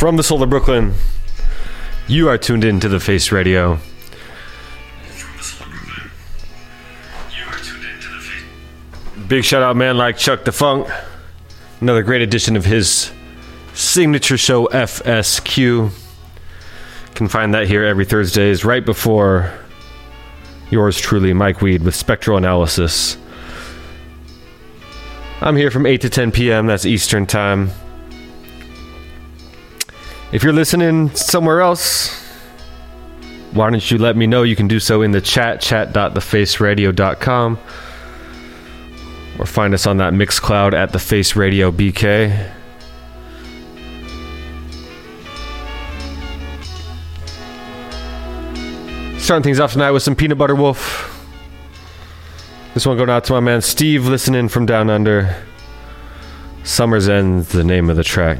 From the Soul of Brooklyn, you are tuned in to the Face Radio. Big shout out, man, like Chuck DeFunk. Another great edition of his signature show, FSQ. Can find that here every Thursdays, right before yours truly, Mike Weed, with Spectral Analysis. I'm here from 8 to 10 p.m., that's Eastern Time. If you're listening somewhere else, why don't you let me know? You can do so in the chat, chat.thefaceradio.com, or find us on that Mixcloud at the Face Radio BK. Starting things off tonight with some Peanut Butter Wolf. This one going out to my man Steve, listening from down under. Summer's End's the name of the track.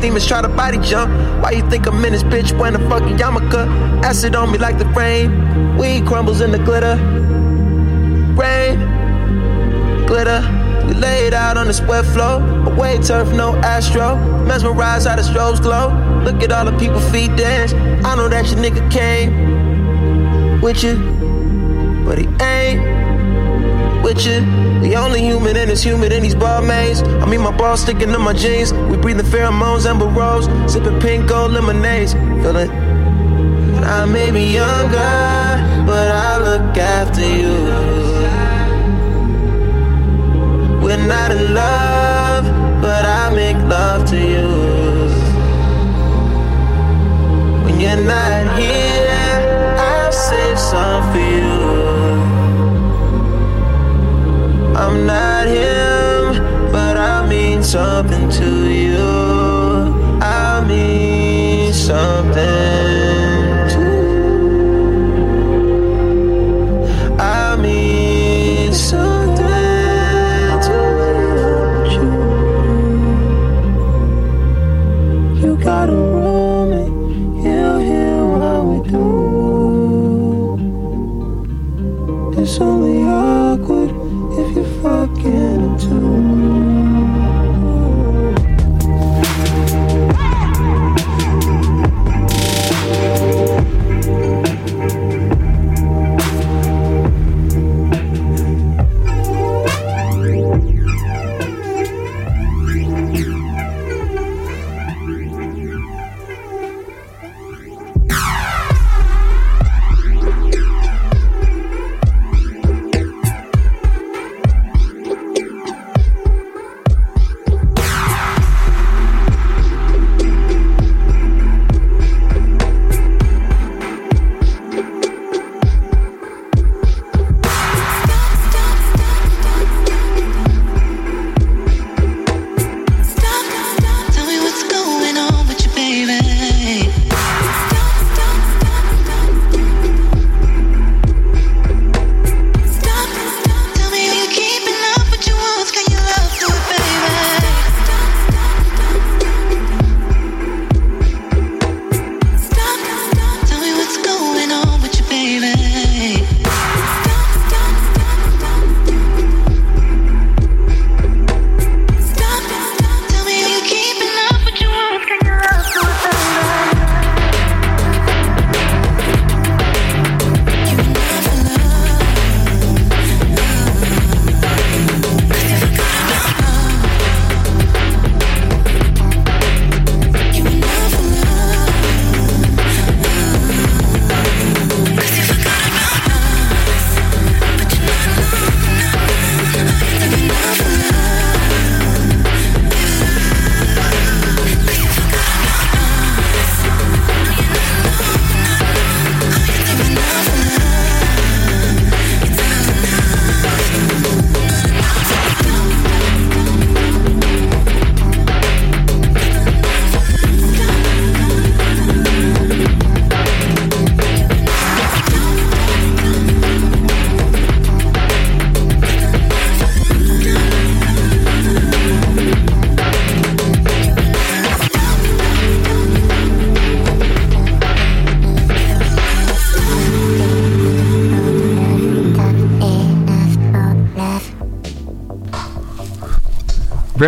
Demons try to body jump. Why you think I'm in this bitch wearing a fucking yarmulke? Acid on me like the rain. Weed crumbles in the glitter. Rain, glitter. We laid out on the sweat floor. Away turf, no astro. Mesmerized how the strobes glow. Look at all the people feet dance. I know that your nigga came with you, but he ain't with you. The only human in this human in these bar mains. I mean, my balls sticking to my jeans. We breathing pheromones, amber rose, sipping pink gold lemonades. Feel it. I may be younger, but I look after you. We're not in love, but I make love to you. When you're not here, I'll save some for you. I'm not him, but I mean something to you. I mean something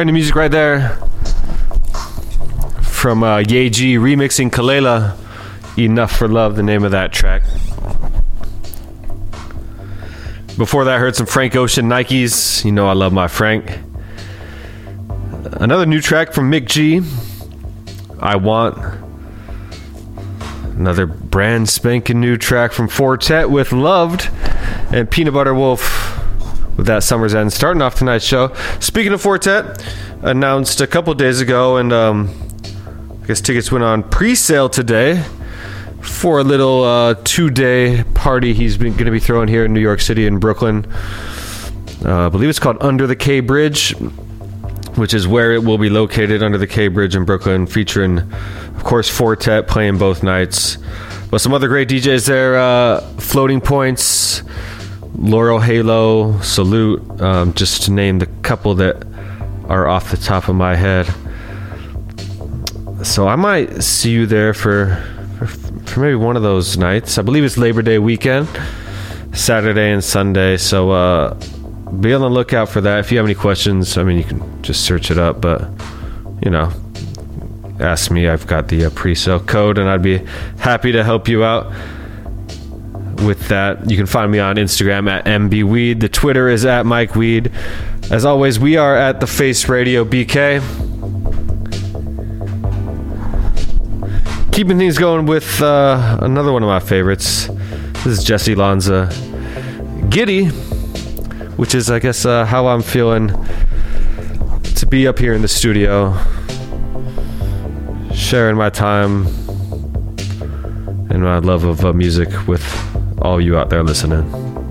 Brand new music right there from uh, Yaeji remixing Kalela. Enough for Love, the name of that track. Before that, I heard some Frank Ocean Nikes. You know I love my Frank. Another new track from Mk.gee. I Want. Another brand spanking new track from Four Tet with Loved. And Peanut Butter Wolf with that Summer's End. Starting off tonight's show. Speaking of Four Tet, announced a couple days ago, and um, I guess tickets went on pre sale today for a little uh, two day party he's going to be throwing here in New York City and Brooklyn. Uh, I believe it's called Under the K Bridge, which is where it will be located under the K Bridge in Brooklyn, featuring, of course, Four Tet playing both nights. But some other great DJs there uh, Floating Points, Laurel Halo, Salute, um, just to name the couple that are off the top of my head. So I might see you there for for maybe one of those nights. I believe it's Labor Day weekend, Saturday and Sunday. So uh, be on the lookout for that. If you have any questions, I mean, you can just search it up. But you know, ask me. I've got the uh, pre-sale code, and I'd be happy to help you out with that. You can find me on Instagram at mbweed. The Twitter is at Mike Weed. As always, we are at the Face Radio BK. Keeping things going with uh, another one of my favorites. This is Jessy Lanza. Giddy, which is, I guess, uh, how I'm feeling to be up here in the studio, sharing my time and my love of uh, music with all you out there listening.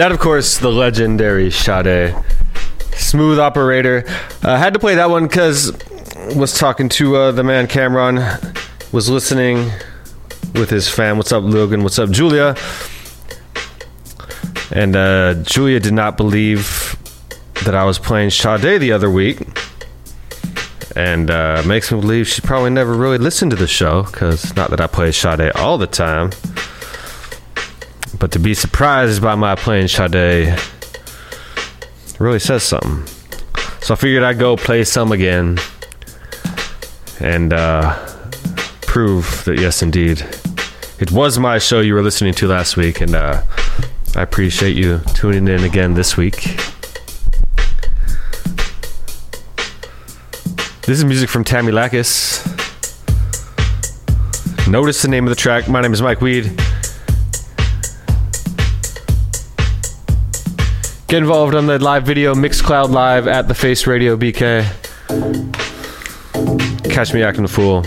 That, of course, the legendary Sade. Smooth operator. uh, had to play that one because was talking to uh, the man Cameron, was listening with his fam. What's up, Logan? What's up, Julia? And uh, Julia did not believe that I was playing Sade the other week. And uh, makes me believe she probably never really listened to the show because not that I play Sade all the time. But to be surprised by my playing Sade really says something. So I figured I'd go play some again and uh, prove that, yes, indeed, it was my show you were listening to last week. And uh, I appreciate you tuning in again this week. This is music from Tammy Lakkis. Notice the name of the track. My name is Mike Weed. Get involved on the live video, Mixcloud Live at the Face Radio BK. Catch me acting a fool.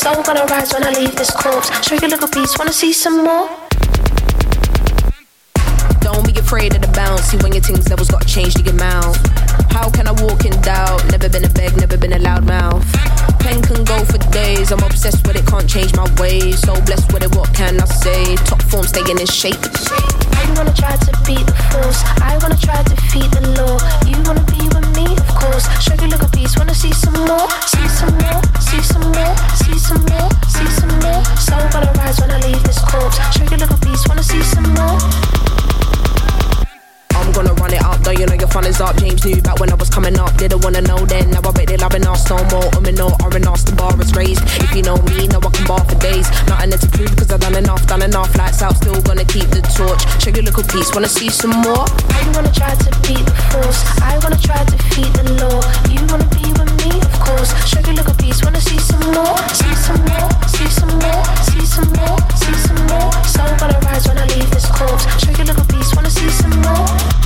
Soul gonna rise when I leave this corpse. Show you little piece. Wanna see some more? Don't be afraid of the bounce. See when your things levels got changed to your mouth. How can I walk in doubt? Never been a beg, never been a loud mouth. Pen can go for days. I'm obsessed with it, can't change my ways. So blessed with it, what can I say? Top form staying in shape. I wanna try to beat the force. I wanna try to feed the law. You wanna be with me, of course. Show you little piece. Wanna see some more? See some more? See some more? See some more? See some more? Soul gonna rise when I leave this corpse. Show you little piece. Wanna see some more? I'm gonna run it up, though you know your fun is up. James knew back when I was coming up, didn't wanna know then. Now I bet they're loving us no more. I'm in no and us, the bar is raised. If you know me, know I can bar for days. Nothing to prove because I've done enough, done enough. Lights out, still gonna keep the torch. Check your little piece, wanna see some more? I wanna try to beat the force. I wanna try to feed the law. You wanna be with me, of course. Show your little piece. Wanna see some more? See some more? See some more? See some more? See some more? Soul gonna rise when I leave this corpse. Show you little piece. Wanna see some more?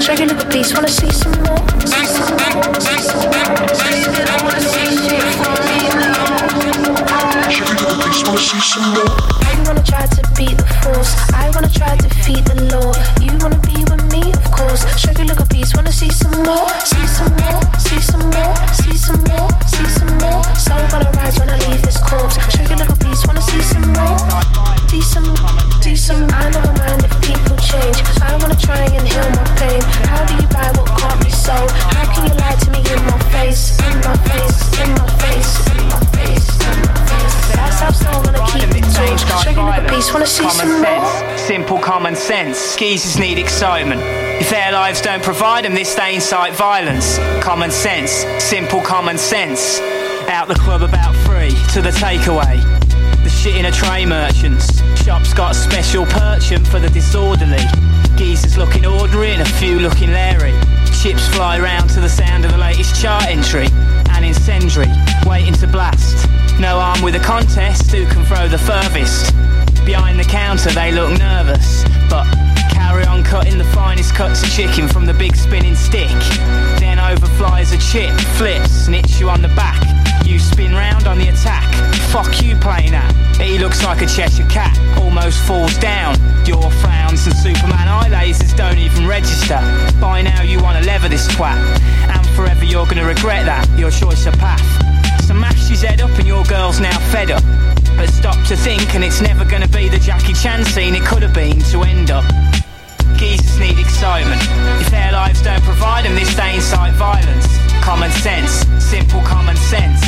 Show you little piece. Wanna? See some more? See some more? See some more. I wanna try to beat the force. I wanna try to feed the law. You wanna be with me, of course. Show you little piece. Wanna see some more? See some more? See some more? See some more? See some more? Soul gonna rise when I leave this corpse. Show you little piece. Wanna see some more? See some. I never mind if people change. I wanna try and heal my pain. How do you buy what can't be sold? How can you lie to me in my face? In my face, in my face, in my face, in my face. That's how still gonna keep it torch. Show you little. Wanna see Common some more? simple common sense. Geezers need excitement. If their lives don't provide them, this they incite violence. Common sense, simple common sense. Out the club about three to the takeaway. In a tray merchants. Shop's got special perchant for the disorderly. Geezers looking ordinary and a few looking leery. Chips fly round to the sound of the latest chart entry. An incendiary, waiting to blast. No arm with a contest, who can throw the furthest? Behind the counter, they look nervous, but carry on cutting the finest cuts of chicken from the big spinning stick. Then over flies a chip, flips, and hits you on the back. You spin round on the attack. Fuck you playing at. He looks like a Cheshire cat, almost falls down. Your frowns and Superman eye lasers don't even register. By now you wanna lever this twat, and forever you're gonna regret that. Your choice of path. So mash his head up and your girl's now fed up. But stop to think and it's never gonna be the Jackie Chan scene it could have been to end up. Geezers need excitement. If their lives don't provide them, this they incite violence. Common sense, simple common sense.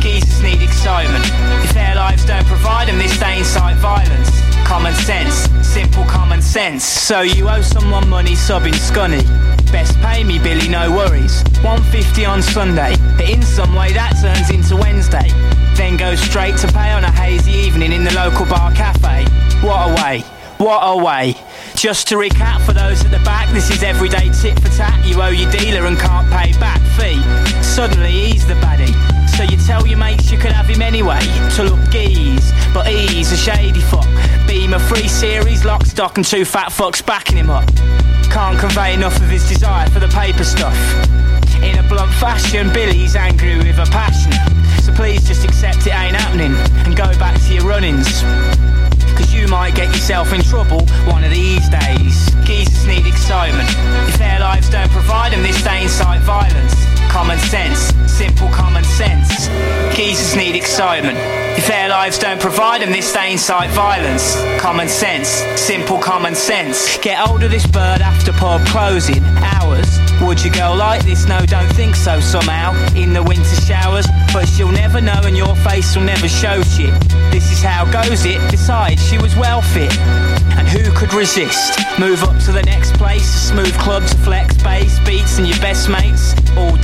Geezers need excitement. If their lives don't provide them, this they incite violence. Common sense, simple common sense. So you owe someone money sobbing scunny. Best pay me, Billy, no worries. 150 on Sunday, but in some way that turns into Wednesday. Then goes straight to pay on a hazy evening in the local bar cafe. What a way, what a way. Just to recap for those at the back, this is everyday tit for tat. You owe your dealer and can't pay back fee. Suddenly he's the baddie. So you tell your mates you could have him anyway to look geese, but he's a shady fuck. Beam a free series, lock, stock, and two fat fucks backing him up. Can't convey enough of his desire for the paper stuff. In a blunt fashion, Billy's angry with a passion. So please just accept it ain't happening and go back to your runnings. Cause you might get yourself in trouble one of these days. Geezers need excitement. If their lives don't provide them, this they incite violence. Common sense, simple common sense. Geezers need excitement. If their lives don't provide them, this they incite violence. Common sense, simple common sense. Get hold of this bird after pub closing hours. Would you go like this? No, don't think so somehow. In the winter showers, but she'll never know and your face will never show shit. This is how goes it. Besides, she was well fit. And who could resist? Move up to the next place, smooth club to flex bass, beats and your best mates all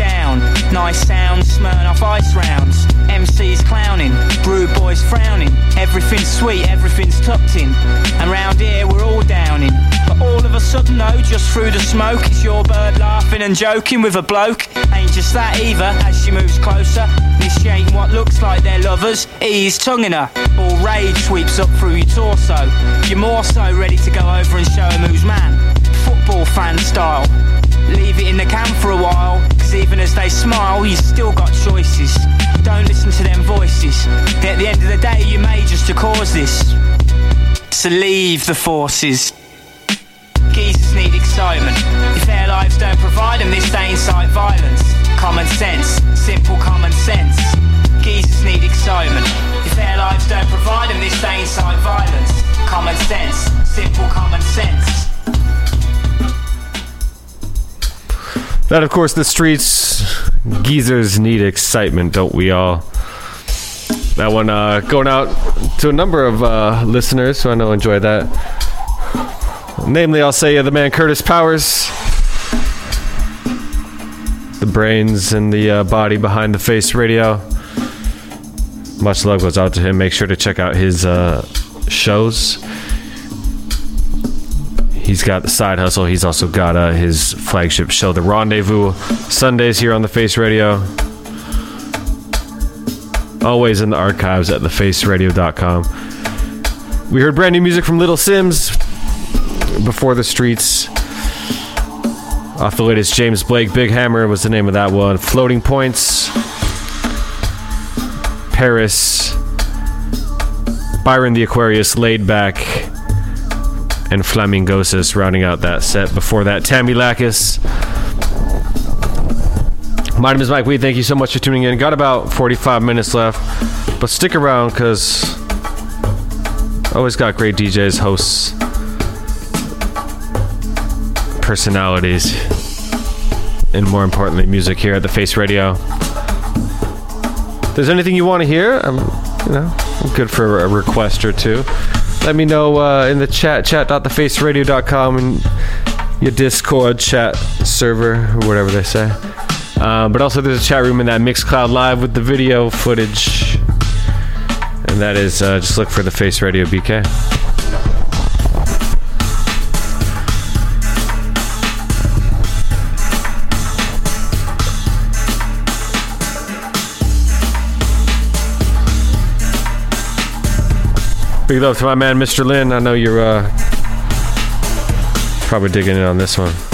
Nice sounds, Smirnoff ice rounds. MCs clowning, rude boys frowning. Everything's sweet, everything's tucked in. And round here we're all downing. But all of a sudden though, just through the smoke, it's your bird laughing and joking with a bloke. Ain't just that either, as she moves closer. Initiating what looks like they're lovers, ease tonguing her. All rage sweeps up through your torso. You're more so ready to go over and show him who's man. Football fan style. Leave it in the can for a while, cause even as they smile, you still got choices. Don't listen to them voices. At the end of the day, you may just to cause this. So leave the forces. Geezers need excitement. If their lives don't provide them, this they incite violence. Common sense, simple common sense. Geezers need excitement. If their lives don't provide them, this they incite violence. Common sense, simple common sense. That, of course, the streets. Geezers need excitement, don't we all? That one uh, going out to a number of uh, listeners who I know enjoy that. Namely, I'll say uh, the man Curtis Powers, the brains and the uh, body behind the face radio. Much love goes out to him. Make sure to check out his uh, shows. He's got the side hustle. He's also got uh, his flagship show, The Rendezvous, Sundays here on the Face Radio. Always in the archives at thefaceradio.com. We heard brand new music from Little Simz before the streets. Off the latest James Blake Big Hammer was the name of that one. Floating Points. Paris. Byron the Aquarius laid back. And Flamingosis rounding out that set. Before that, Tammy Lakkis. My name is Mike Weed. Thank you so much for tuning in. Got about 45 minutes left. But stick around because always got great DJs, hosts, personalities, and more importantly, music here at the Face Radio. If there's anything you want to hear, I'm, you know, I'm good for a request or two. Let me know uh, in the chat, chat.thefaceradio.com and your Discord chat server, or whatever they say. Um, but also, there's a chat room in that Mixcloud Live with the video footage. And that is uh, just look for the Face Radio BK. Big love to my man, Mr. Lin. I know you're uh, probably digging in on this one.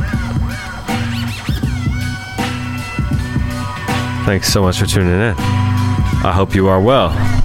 Thanks so much for tuning in. I hope you are well.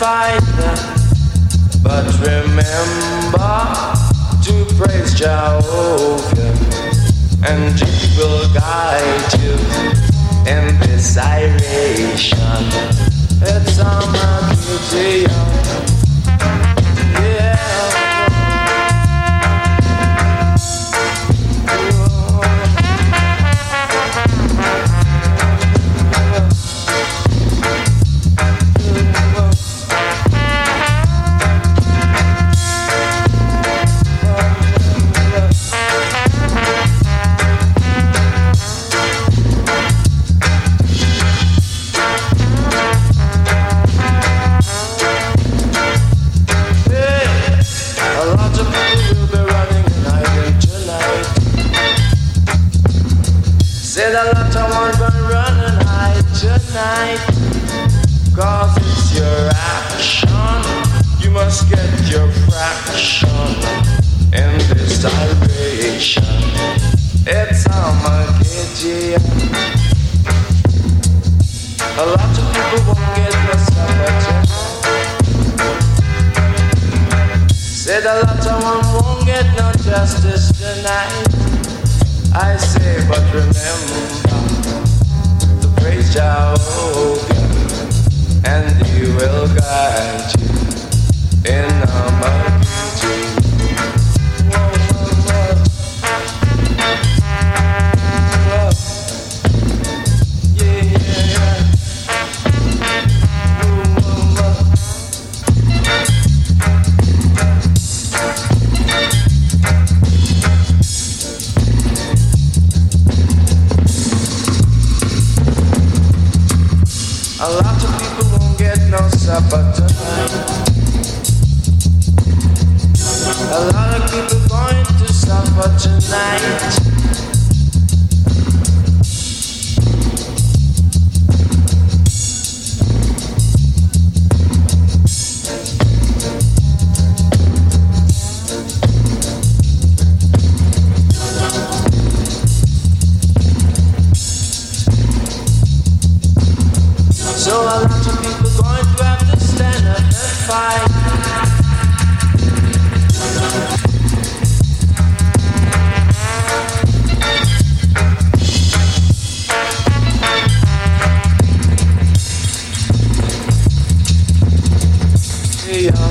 But remember to praise Jehovah, and He will guide you in this iration. Yeah.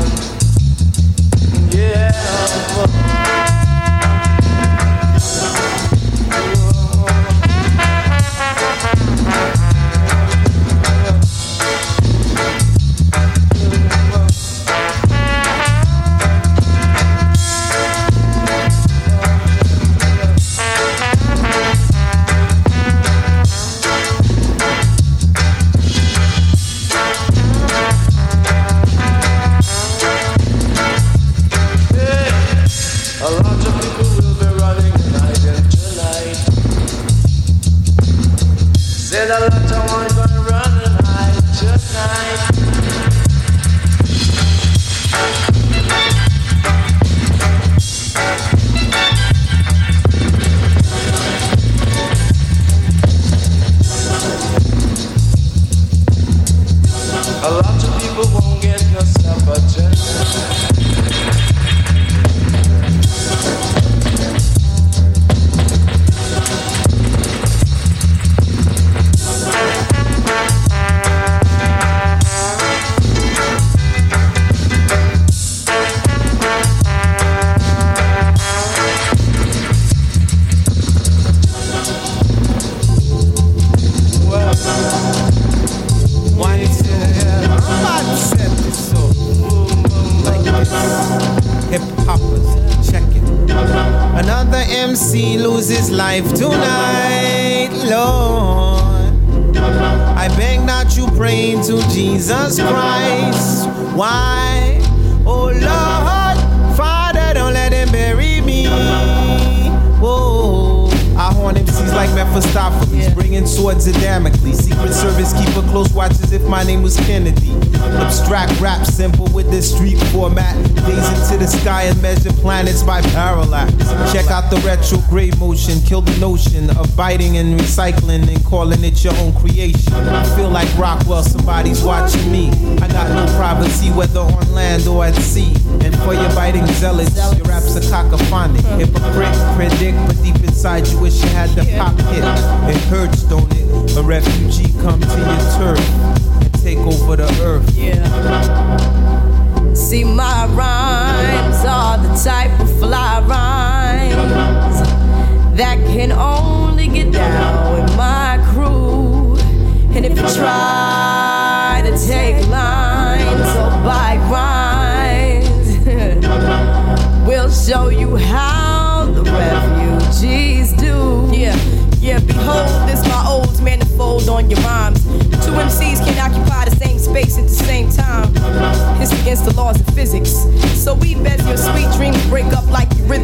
Biting and recycling and calling it your own creation. I feel like Rockwell, somebody's watching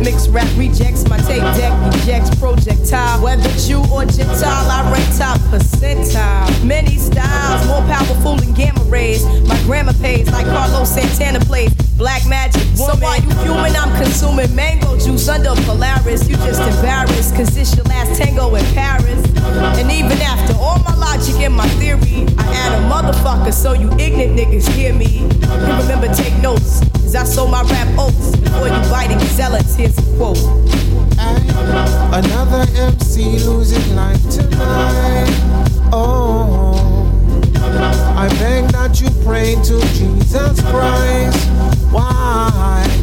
rhythmics. Rap rejects my tape deck, ejects projectile. Whether Jew or Gentile, I rank top percentile. Many styles, more powerful than gamma rays. My grandma pays like Carlos Santana plays. Black magic. So while you fuming, I'm consuming mango juice under Polaris. You just embarrassed, cause this your last tango in Paris. And even after all my logic and my theory, I add a motherfucker so you ignorant niggas hear me. And remember, take notes, I sold my rap oats before you biting zealots. Here's a quote. Another MC losing life tonight. Oh, I beg that you pray to Jesus Christ. Why?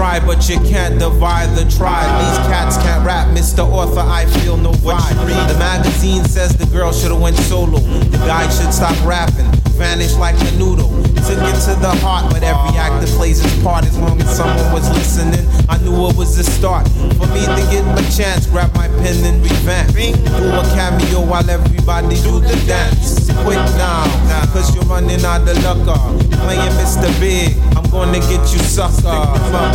Try, but you can't divide the tribe. These cats can't rap, Mr. Author. I feel no vibe. The magazine says the girl should have went solo. The guy should stop rapping, vanish like a noodle. Took it to the heart, but every actor plays his part. As long as someone was listening, I knew it was the start. For me to get my chance, grab my pen and revamp. Do a cameo while everybody do the dance. Quick now, cause you're running out of luck. Playing Mr. Big, I'm gonna get you sucker.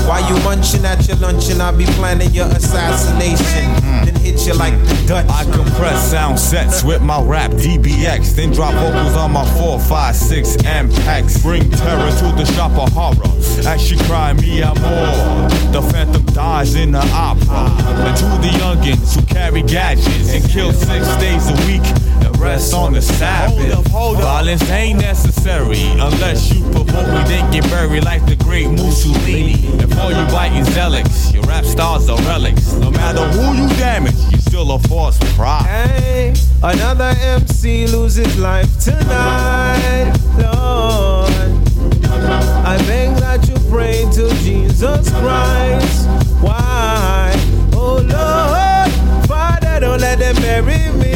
While you munching at your luncheon, I'll be planning your assassination. Hit you like the Dutch. I compress sound sets with my rap DBX, then drop vocals on my 4-5 five, six impacts. Bring terror to the shop of horror. As she cry me out more. The phantom dies in the opera. And to the youngins who carry gadgets and kill six days a week and rest on the Sabbath. Violence ain't necessary unless you provoke me, then get buried like the great Mussolini. And for you biting zealots, your rap stars are relics. No matter who you damage, still a false pride. Hey, another MC loses life tonight, Lord. I beg that you pray to Jesus Christ. Why? Oh Lord, Father, don't let them bury me.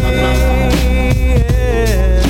Yeah.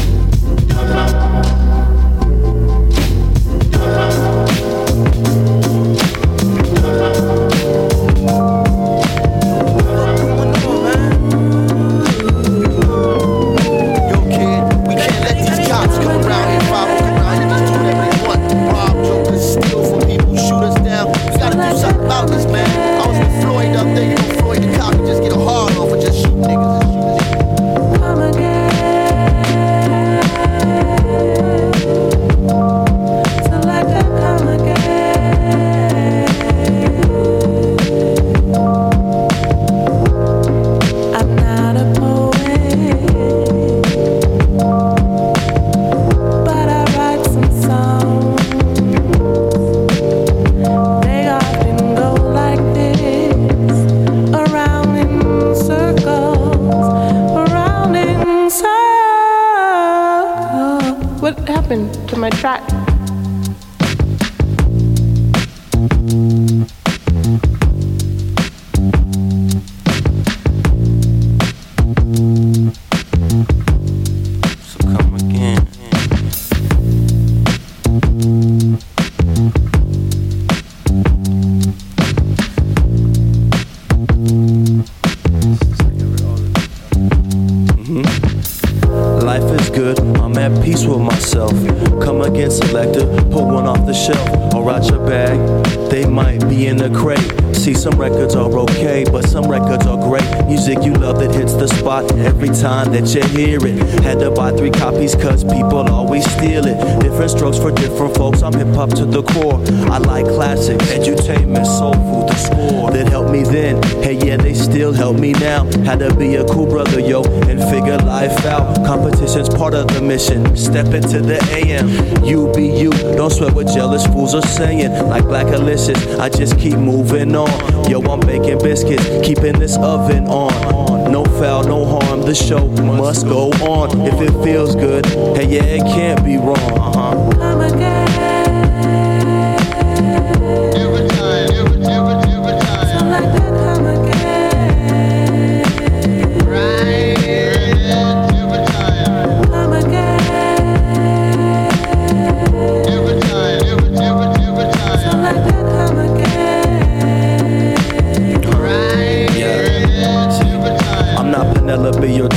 Are saying. Like Blackalicious, I just keep moving on. Yo, I'm baking biscuits, keeping this oven on. No foul, no harm, the show must go on. If it feels good, hey, yeah, it can't be wrong. Uh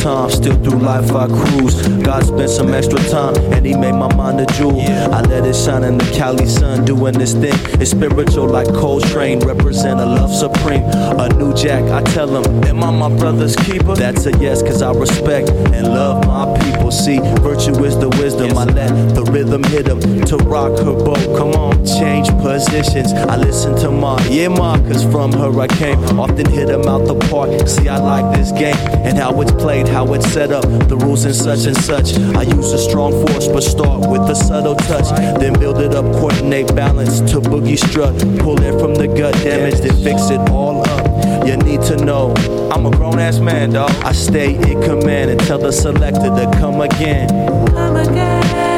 Tom, still through life I cruise. God spent some extra time and he made my mind a jewel. I let it shine in the Cali sun, doing this thing. It's spiritual like Coltrane, represent a love supreme. A new jack, I tell him, Am I my brother's keeper? That's a yes, cause I respect and love my people. See, virtue is the wisdom. I let the rhythm hit him to rock her boat. Come on, change positions. I listen to my, yeah, ma, cause from her I came. Often hit him out the park. See, I like this game and how it's played, how it's set up, the rules and such and such. I use a strong force, but start with a subtle touch. Then build it up, coordinate balance to boogie strut. Pull it from the gut damage, then fix it all up. You need to know I'm a grown ass man, dog. I stay in command and tell the selector to come again. Come again.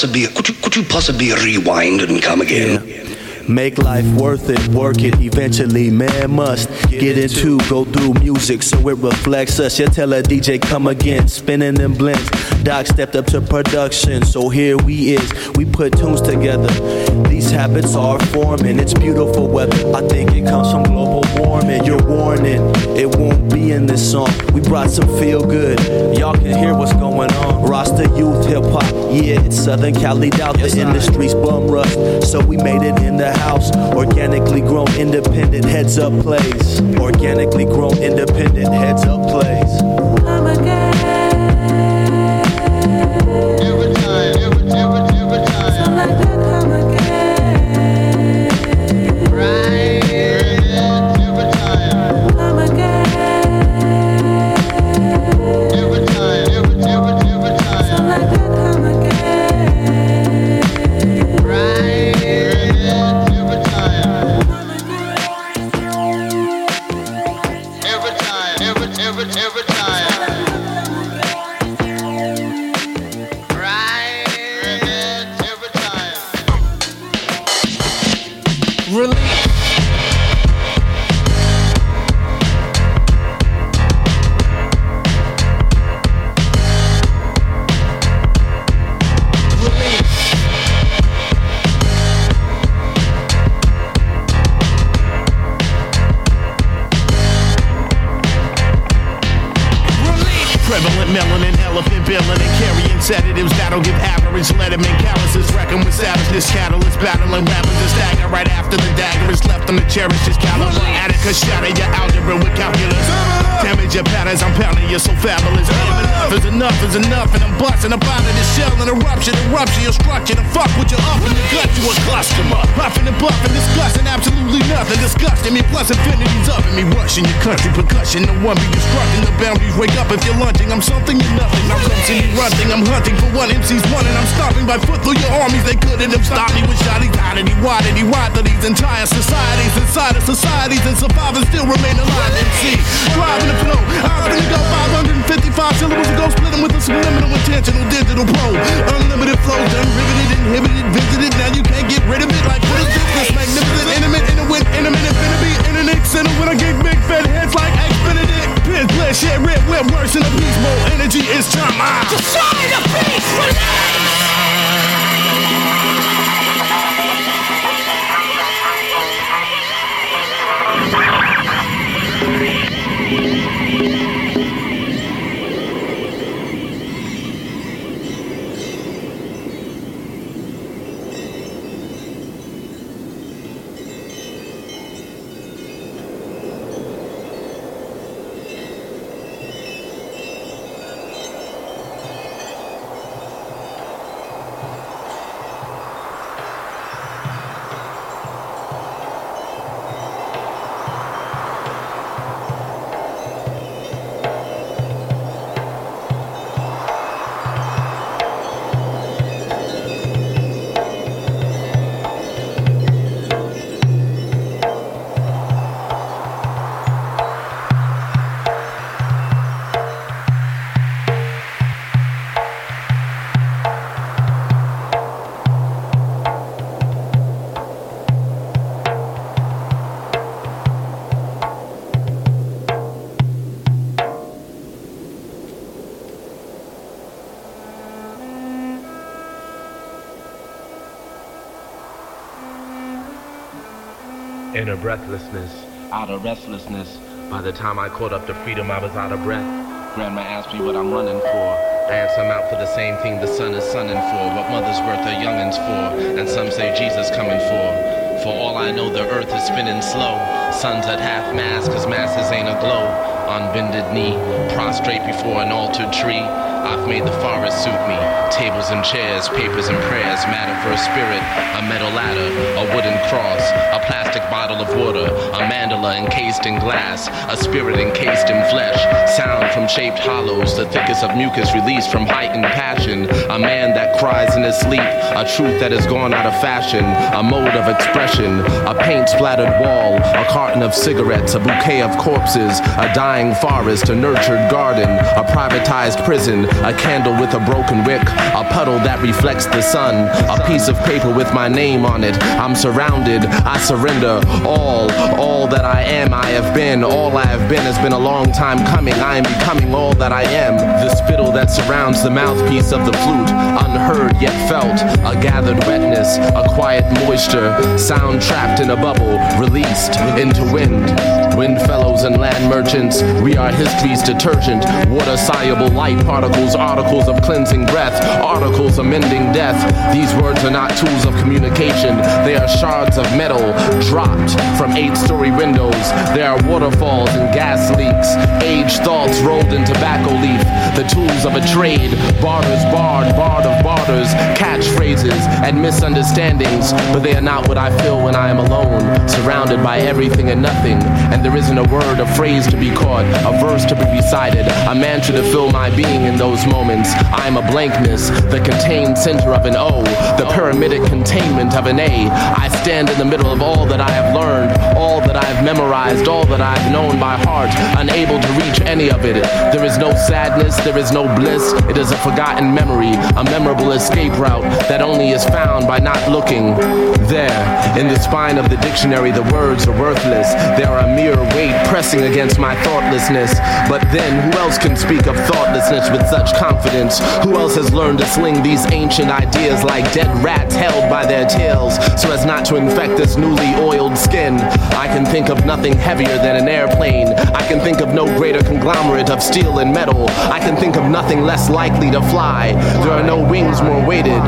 Possibly could you could you possibly rewind and come again? Make life worth it, work it. Eventually, man must get into, go through music so it reflects us. You tell a DJ, come again, spinning them blends. Doc stepped up to production, so here we is. We put tunes together. These habits are forming. It's beautiful weather. I think it comes from global warming. You're warning, it won't be in this song. We brought some feel good. Y'all can hear what's going on. Rasta youth hip hop. Yeah, it's Southern Cali out the industry's bum rust, So we made it in the house. Organically grown, independent heads up plays. Organically grown, independent heads up plays. Calculus. Damage your patterns, I'm pounding you so fabulous. Enough is enough is enough, and I'm busting up out this shell and eruption, eruption, your structure, and fuck with your up in the gut, you a customer. Puffing and buffing, discussing absolutely nothing, disgusting me, plus infinity's up in me, rushing your country, percussion, no one be destructing the boundaries. Wake up if you're lunching, I'm something you're nothing. Come see me running, I'm hunting for one MC's one, and I'm stopping by foot through your armies. They couldn't have stopped me with shotty, tidity, wadity, wide to these entire societies, inside of societies, and survivors still remain alive. MC, driving the flow, I'm gonna go 555 syllables ago, split them with a subliminal intentional digital pro. Unlimited flows, done riveted, inhibited, visited. Now you can't get rid of it. Like what is this? This magnificent, intimate, intimate, intimate, infinity, internet center when I get big fat heads like X Benedict. Pins, blood, shit, red, wet, worse than a beast. More energy, it's time. Destroy the beast, release! Inner breathlessness, out of restlessness. By the time I caught up to freedom, I was out of breath. Grandma asked me what I'm running for. I answer I'm out for the same thing the sun is sunning for. What mother's worth her youngins for. And some say Jesus coming for. For all I know, the earth is spinning slow. Sun's at half mast, cause masses ain't aglow. On bended knee, prostrate before an altered tree. I've made the forest suit me. Tables and chairs, papers and prayers, matter for a spirit, a metal ladder, a wooden cross, a plastic bottle of water, a mandala encased in glass, a spirit encased in flesh, sound from shaped hollows, the thickest of mucus released from heightened passion, a man that cries in his sleep, a truth that has gone out of fashion, a mode of expression, a paint splattered wall, a carton of cigarettes, a bouquet of corpses, a dying forest, a nurtured garden, a privatized prison, a candle with a broken wick, a puddle that reflects the sun, a piece of paper with my name on it. I'm surrounded, I surrender all, all that I am, I have been. All I have been has been a long time coming. I am becoming all that I am. The spittle that surrounds the mouthpiece of the flute, unheard yet felt. A gathered wetness, a quiet moisture, sound trapped in a bubble, released into wind. Wind fellows and land merchants, we are history's detergent. Water soluble light particles, articles of cleansing breath, articles amending death. These words are not tools of communication, they are shards of metal dropped from eight story windows. There are waterfalls and gas leaks, aged thoughts rolled in tobacco leaf. Tools of a trade, barters barred, barred of barters, catchphrases and misunderstandings. But they are not what I feel when I am alone, surrounded by everything and nothing. And there isn't a word, a phrase to be caught, a verse to be recited, a mantra to fill my being in those moments. I am a blankness, the contained center of an O, the pyramidic containment of an A. I stand in the middle of all that I have learned, all that I have memorized, all that I have known by heart, unable to reach any of it. There is no sadness, there is no bliss. It is a forgotten memory, a memorable escape route that only is found by not looking. There, in the spine of the dictionary, the words are worthless. They are a mere weight pressing against my thoughtlessness. But then, who else can speak of thoughtlessness with such confidence? Who else has learned to sling these ancient ideas like dead rats held by their tails so as not to infect this newly oiled skin? I can think of nothing heavier than an airplane. I can think of no greater conglomerate of steel and metal. I can think of nothing less likely to fly. There are no wings more weighted.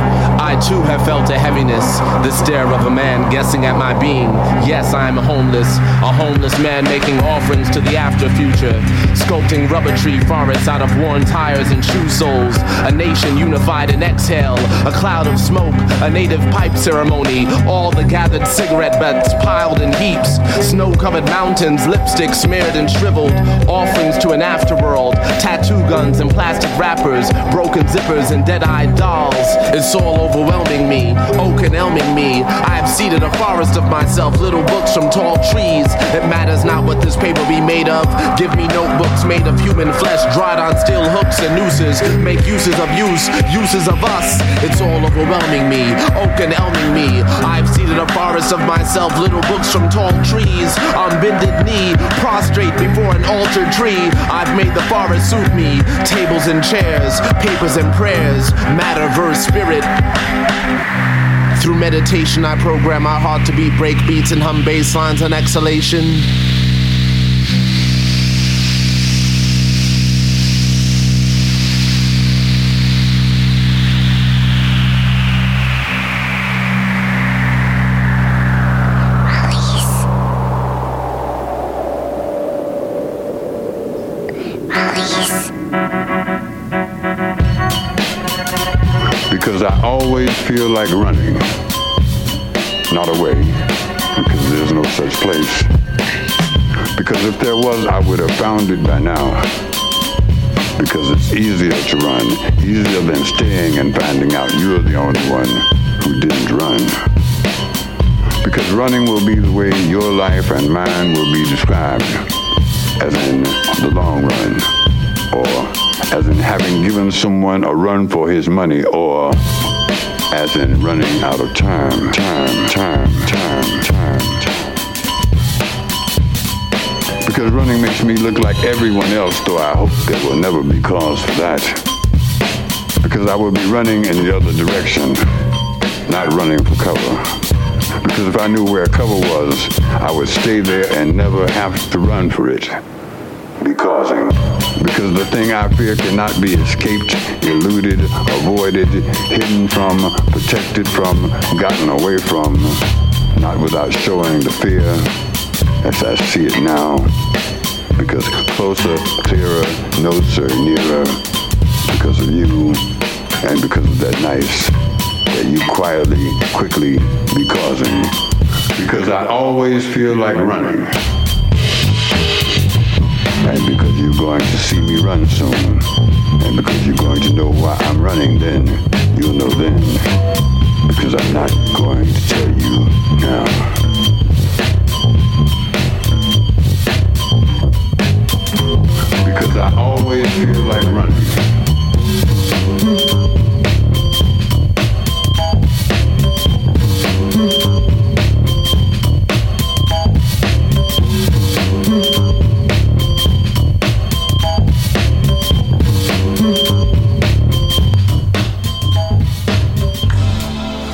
I too have felt a heaviness, the stare of a man guessing at my being. Yes, I am homeless, a homeless man making offerings to the after future, sculpting rubber tree forests out of worn tires and shoe soles. A nation unified in exhale, a cloud of smoke, a native pipe ceremony. All the gathered cigarette butts piled in heaps, snow-covered mountains, lipstick smeared and shriveled. Offerings to an afterworld, tattoo guns and plastic wrappers, broken zippers and dead-eyed dolls. It's all overwhelming me, oak and elming me. I have seeded a forest of myself, little books from tall trees. It matters not what this paper be made of. Give me notebooks made of human flesh, dried on steel hooks and nooses. Make uses of use, uses of us. It's all overwhelming me, oak and elming me. I've seeded a forest of myself, little books from tall trees. On bended knee, prostrate before an altar tree. I've made the forest suit me. Tables and chairs, papers and prayers, matter, verse, spirit. Through meditation, I program my heart to beat break beats and hum bass lines and exhalation. Like running, not away, because there's no such place. Because if there was, I would have found it by now. Because it's easier to run, easier than staying and finding out you're the only one who didn't run. Because running will be the way your life and mine will be described, as in the long run, or as in having given someone a run for his money, or as in running out of time, time, time, time, time, time. Because running makes me look like everyone else, though I hope there will never be cause for that. Because I will be running in the other direction, not running for cover. Because if I knew where cover was, I would stay there and never have to run for it. Because, because the thing I fear cannot be escaped, eluded, avoided, hidden from, protected from, gotten away from, not without showing the fear as I see it now. Because closer, clearer, are nearer, because of you, and because of that nice that you quietly, quickly be causing. Because I always feel like running. You're going to see me run soon. And because you're going to know why I'm running then, you'll know then. Because I'm not going to tell you now. Because I always feel like running.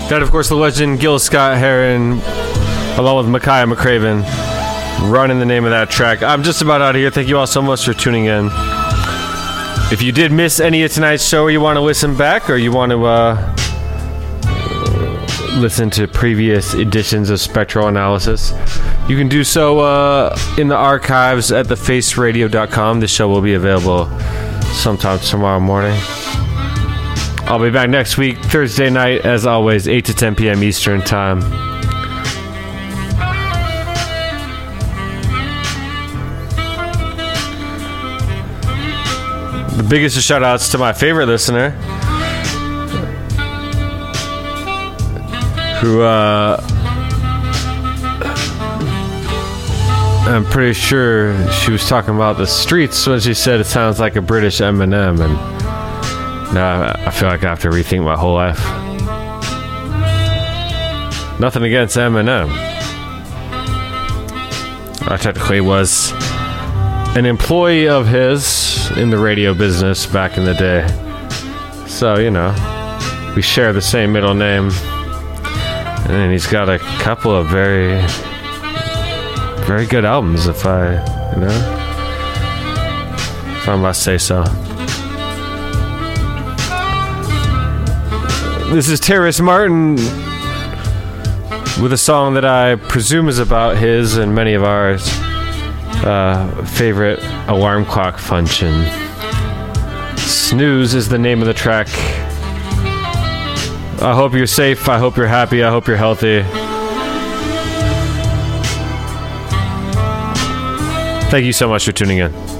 That, of course, the legend Gil Scott Heron, along with Makaya McCraven, running the name of that track. I'm just about out of here. Thank you all so much for tuning in. If you did miss any of tonight's show, or you want to listen back, or you want to uh, listen to previous editions of Spectral Analysis, you can do so uh, in the archives at thefaceradio.com. This show will be available sometime tomorrow morning. I'll be back next week, Thursday night, as always, 8 to 10 p.m. Eastern Time. The biggest of shout outs to my favorite listener, who, uh, I'm pretty sure she was talking about the streets when she said it sounds like a British Eminem, and now I feel like I have to rethink my whole life. Nothing against Eminem. I technically was an employee of his in the radio business back in the day. So, you know, we share the same middle name. And he's got a couple of very, very good albums, if I, you know, if I must say so. This is Terrace Martin with a song that I presume is about his and many of ours uh, favorite alarm clock function. Snooze is the name of the track. I hope you're safe. I hope you're happy. I hope you're healthy. Thank you so much for tuning in.